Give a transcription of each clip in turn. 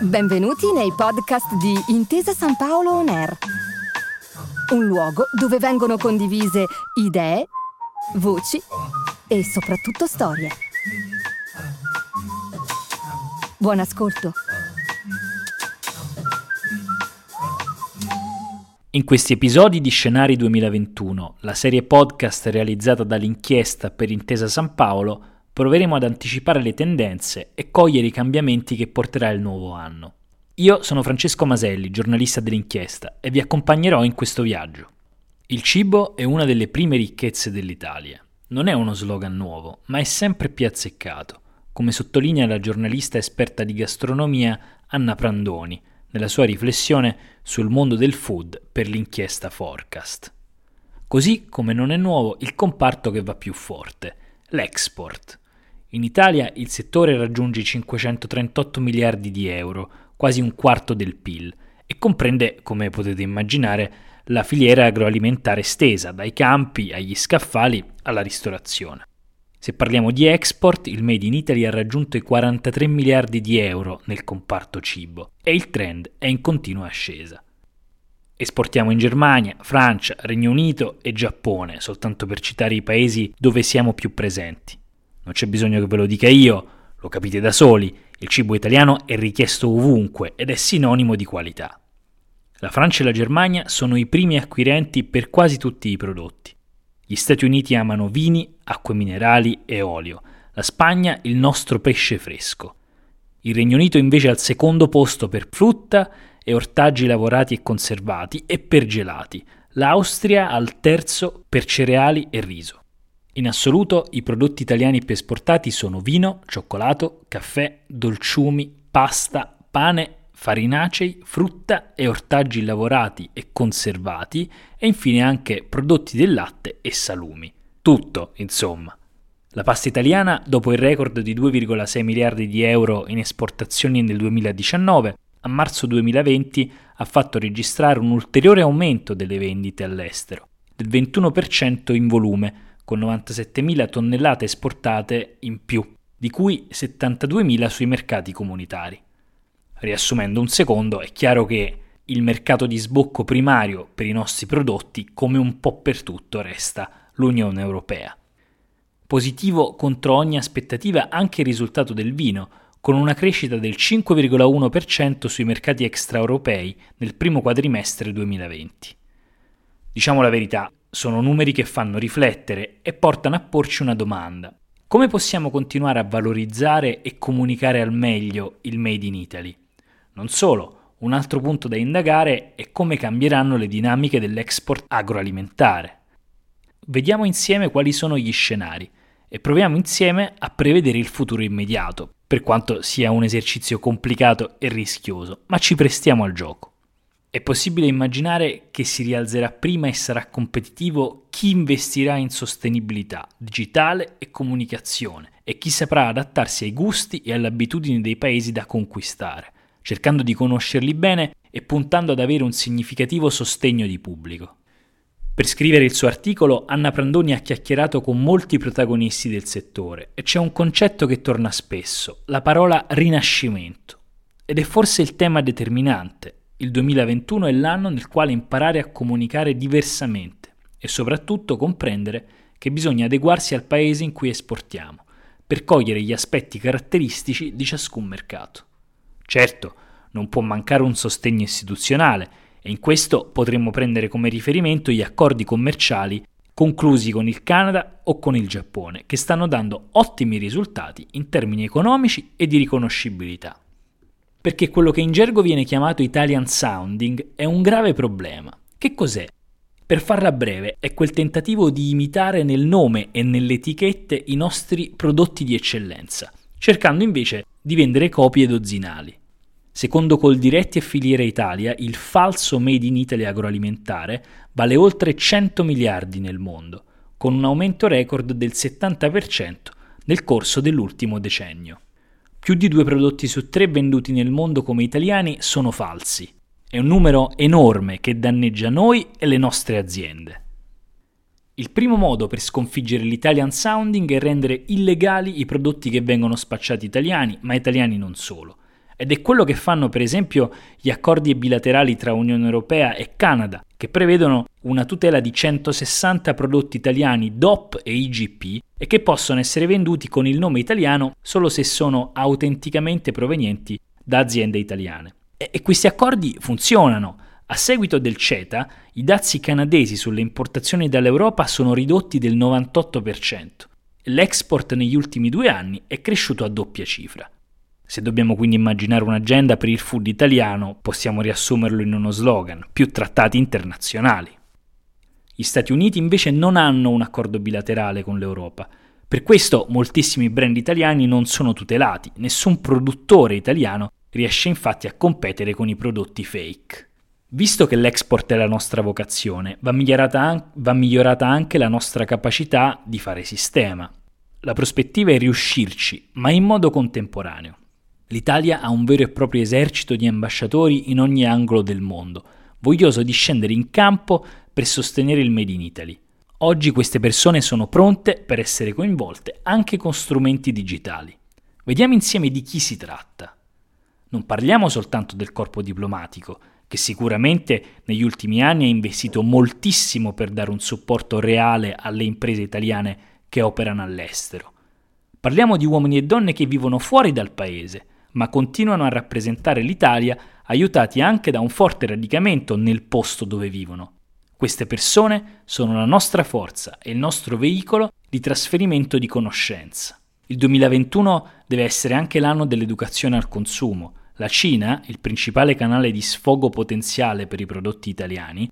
Benvenuti nei podcast di Intesa San Paolo On Air, un luogo dove vengono condivise idee, voci e soprattutto storie. Buon ascolto. In questi episodi di Scenari 2021, la serie podcast realizzata dall'inchiesta per Intesa San Paolo, proveremo ad anticipare le tendenze e cogliere i cambiamenti che porterà il nuovo anno. Io sono Francesco Maselli, giornalista dell'inchiesta, e vi accompagnerò in questo viaggio. Il cibo è una delle prime ricchezze dell'Italia. Non è uno slogan nuovo, ma è sempre più azzeccato, come sottolinea la giornalista esperta di gastronomia Anna Prandoni, nella sua riflessione sul mondo del food per l'inchiesta Forecast. Così come non è nuovo il comparto che va più forte, l'export. In Italia il settore raggiunge i 538 miliardi di euro, quasi un quarto del PIL, e comprende, come potete immaginare, la filiera agroalimentare estesa, dai campi agli scaffali alla ristorazione. Se parliamo di export, il Made in Italy ha raggiunto i 43 miliardi di euro nel comparto cibo e il trend è in continua ascesa. Esportiamo in Germania, Francia, Regno Unito e Giappone, soltanto per citare i paesi dove siamo più presenti. Non c'è bisogno che ve lo dica io, lo capite da soli, il cibo italiano è richiesto ovunque ed è sinonimo di qualità. La Francia e la Germania sono i primi acquirenti per quasi tutti i prodotti. Gli Stati Uniti amano vini, acque minerali e olio. La Spagna il nostro pesce fresco. Il Regno Unito invece è al secondo posto per frutta e ortaggi lavorati e conservati e per gelati. L'Austria al terzo per cereali e riso. In assoluto i prodotti italiani più esportati sono vino, cioccolato, caffè, dolciumi, pasta, pane farinacei, frutta e ortaggi lavorati e conservati e infine anche prodotti del latte e salumi. Tutto, insomma. La pasta italiana, dopo il record di 2,6 miliardi di euro in esportazioni nel 2019, a marzo 2020 ha fatto registrare un ulteriore aumento delle vendite all'estero, del 21% in volume, con 97.000 tonnellate esportate in più, di cui 72.000 sui mercati comunitari. Riassumendo un secondo, è chiaro che il mercato di sbocco primario per i nostri prodotti, come un po' per tutto, resta l'Unione Europea. Positivo contro ogni aspettativa anche il risultato del vino, con una crescita del 5,1% sui mercati extraeuropei nel primo quadrimestre 2020. Diciamo la verità, sono numeri che fanno riflettere e portano a porci una domanda. Come possiamo continuare a valorizzare e comunicare al meglio il Made in Italy? Non solo, un altro punto da indagare è come cambieranno le dinamiche dell'export agroalimentare. Vediamo insieme quali sono gli scenari e proviamo insieme a prevedere il futuro immediato, per quanto sia un esercizio complicato e rischioso, ma ci prestiamo al gioco. È possibile immaginare che si rialzerà prima e sarà competitivo chi investirà in sostenibilità digitale e comunicazione e chi saprà adattarsi ai gusti e alle abitudini dei paesi da conquistare, cercando di conoscerli bene e puntando ad avere un significativo sostegno di pubblico. Per scrivere il suo articolo, Anna Prandoni ha chiacchierato con molti protagonisti del settore e c'è un concetto che torna spesso, la parola rinascimento. Ed è forse il tema determinante. Il 2021 è l'anno nel quale imparare a comunicare diversamente e soprattutto comprendere che bisogna adeguarsi al paese in cui esportiamo, per cogliere gli aspetti caratteristici di ciascun mercato. Certo, non può mancare un sostegno istituzionale e in questo potremmo prendere come riferimento gli accordi commerciali conclusi con il Canada o con il Giappone, che stanno dando ottimi risultati in termini economici e di riconoscibilità. Perché quello che in gergo viene chiamato Italian sounding è un grave problema. Che cos'è? Per farla breve, è quel tentativo di imitare nel nome e nelle etichette i nostri prodotti di eccellenza, cercando invece di vendere copie dozzinali. Secondo Coldiretti e Filiera Italia, il falso Made in Italy agroalimentare vale oltre 100 miliardi nel mondo, con un aumento record del 70% nel corso dell'ultimo decennio. Più di due prodotti su tre venduti nel mondo come italiani sono falsi. È un numero enorme che danneggia noi e le nostre aziende. Il primo modo per sconfiggere l'Italian sounding è rendere illegali i prodotti che vengono spacciati italiani, ma italiani non solo. Ed è quello che fanno per esempio gli accordi bilaterali tra Unione Europea e Canada, che prevedono una tutela di 160 prodotti italiani DOP e IGP e che possono essere venduti con il nome italiano solo se sono autenticamente provenienti da aziende italiane. E, e questi accordi funzionano. A seguito del CETA, i dazi canadesi sulle importazioni dall'Europa sono ridotti del 98%. L'export negli ultimi due anni è cresciuto a doppia cifra. Se dobbiamo quindi immaginare un'agenda per il food italiano, possiamo riassumerlo in uno slogan, più trattati internazionali. Gli Stati Uniti invece non hanno un accordo bilaterale con l'Europa. Per questo moltissimi brand italiani non sono tutelati, nessun produttore italiano riesce infatti a competere con i prodotti fake. Visto che l'export è la nostra vocazione, va migliorata, va migliorata, anche la nostra capacità di fare sistema. La prospettiva è riuscirci, ma in modo contemporaneo. L'Italia ha un vero e proprio esercito di ambasciatori in ogni angolo del mondo, voglioso di scendere in campo per sostenere il Made in Italy. Oggi queste persone sono pronte per essere coinvolte anche con strumenti digitali. Vediamo insieme di chi si tratta. Non parliamo soltanto del corpo diplomatico, che sicuramente negli ultimi anni ha investito moltissimo per dare un supporto reale alle imprese italiane che operano all'estero. Parliamo di uomini e donne che vivono fuori dal paese, ma continuano a rappresentare l'Italia aiutati anche da un forte radicamento nel posto dove vivono. Queste persone sono la nostra forza e il nostro veicolo di trasferimento di conoscenza. Il 2021 deve essere anche l'anno dell'educazione al consumo, la Cina, il principale canale di sfogo potenziale per i prodotti italiani,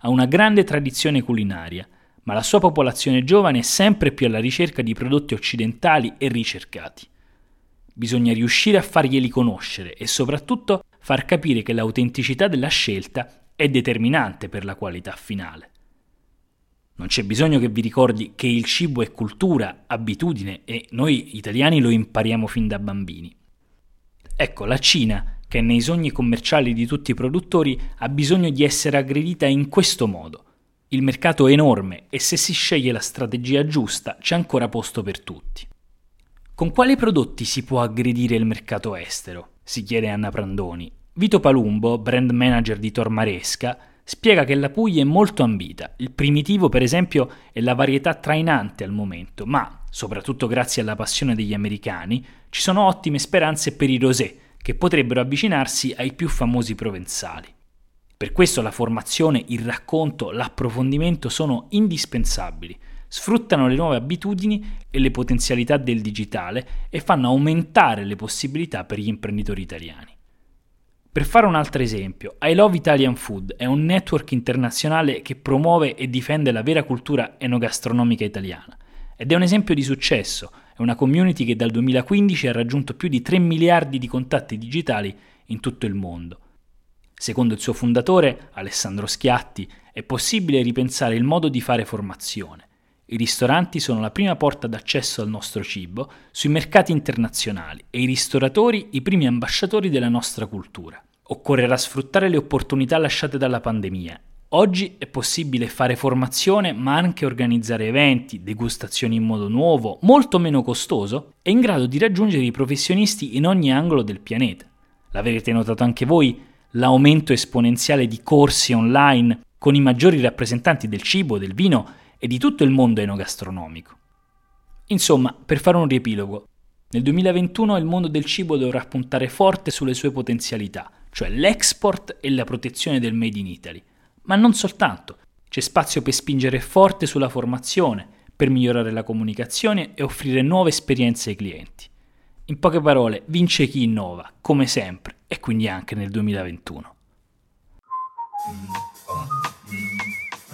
ha una grande tradizione culinaria, ma la sua popolazione giovane è sempre più alla ricerca di prodotti occidentali e ricercati. Bisogna riuscire a farglieli conoscere e soprattutto far capire che l'autenticità della scelta è determinante per la qualità finale. Non c'è bisogno che vi ricordi che il cibo è cultura, abitudine e noi italiani lo impariamo fin da bambini. Ecco, la Cina, che nei sogni commerciali di tutti i produttori, ha bisogno di essere aggredita in questo modo. Il mercato è enorme e se si sceglie la strategia giusta c'è ancora posto per tutti. Con quali prodotti si può aggredire il mercato estero? si chiede Anna Prandoni. Vito Palumbo, brand manager di Tormaresca, spiega che la Puglia è molto ambita. Il primitivo, per esempio, è la varietà trainante al momento, ma, soprattutto grazie alla passione degli americani, ci sono ottime speranze per i rosé, che potrebbero avvicinarsi ai più famosi provenzali. Per questo la formazione, il racconto, l'approfondimento sono indispensabili, sfruttano le nuove abitudini e le potenzialità del digitale e fanno aumentare le possibilità per gli imprenditori italiani. Per fare un altro esempio, I Love Italian Food è un network internazionale che promuove e difende la vera cultura enogastronomica italiana ed è un esempio di successo, è una community che dal 2015 ha raggiunto più di 3 miliardi di contatti digitali in tutto il mondo. Secondo il suo fondatore, Alessandro Schiatti, è possibile ripensare il modo di fare formazione. I ristoranti sono la prima porta d'accesso al nostro cibo sui mercati internazionali e i ristoratori i primi ambasciatori della nostra cultura. Occorrerà sfruttare le opportunità lasciate dalla pandemia. Oggi è possibile fare formazione ma anche organizzare eventi, degustazioni in modo nuovo, molto meno costoso e in grado di raggiungere i professionisti in ogni angolo del pianeta. L'avrete notato anche voi? L'aumento esponenziale di corsi online con i maggiori rappresentanti del cibo, del vino e di tutto il mondo enogastronomico. Insomma, per fare un riepilogo, nel 2021 il mondo del cibo dovrà puntare forte sulle sue potenzialità, cioè l'export e la protezione del Made in Italy. Ma non soltanto, c'è spazio per spingere forte sulla formazione, per migliorare la comunicazione e offrire nuove esperienze ai clienti. In poche parole, vince chi innova, come sempre, e quindi anche nel 2021.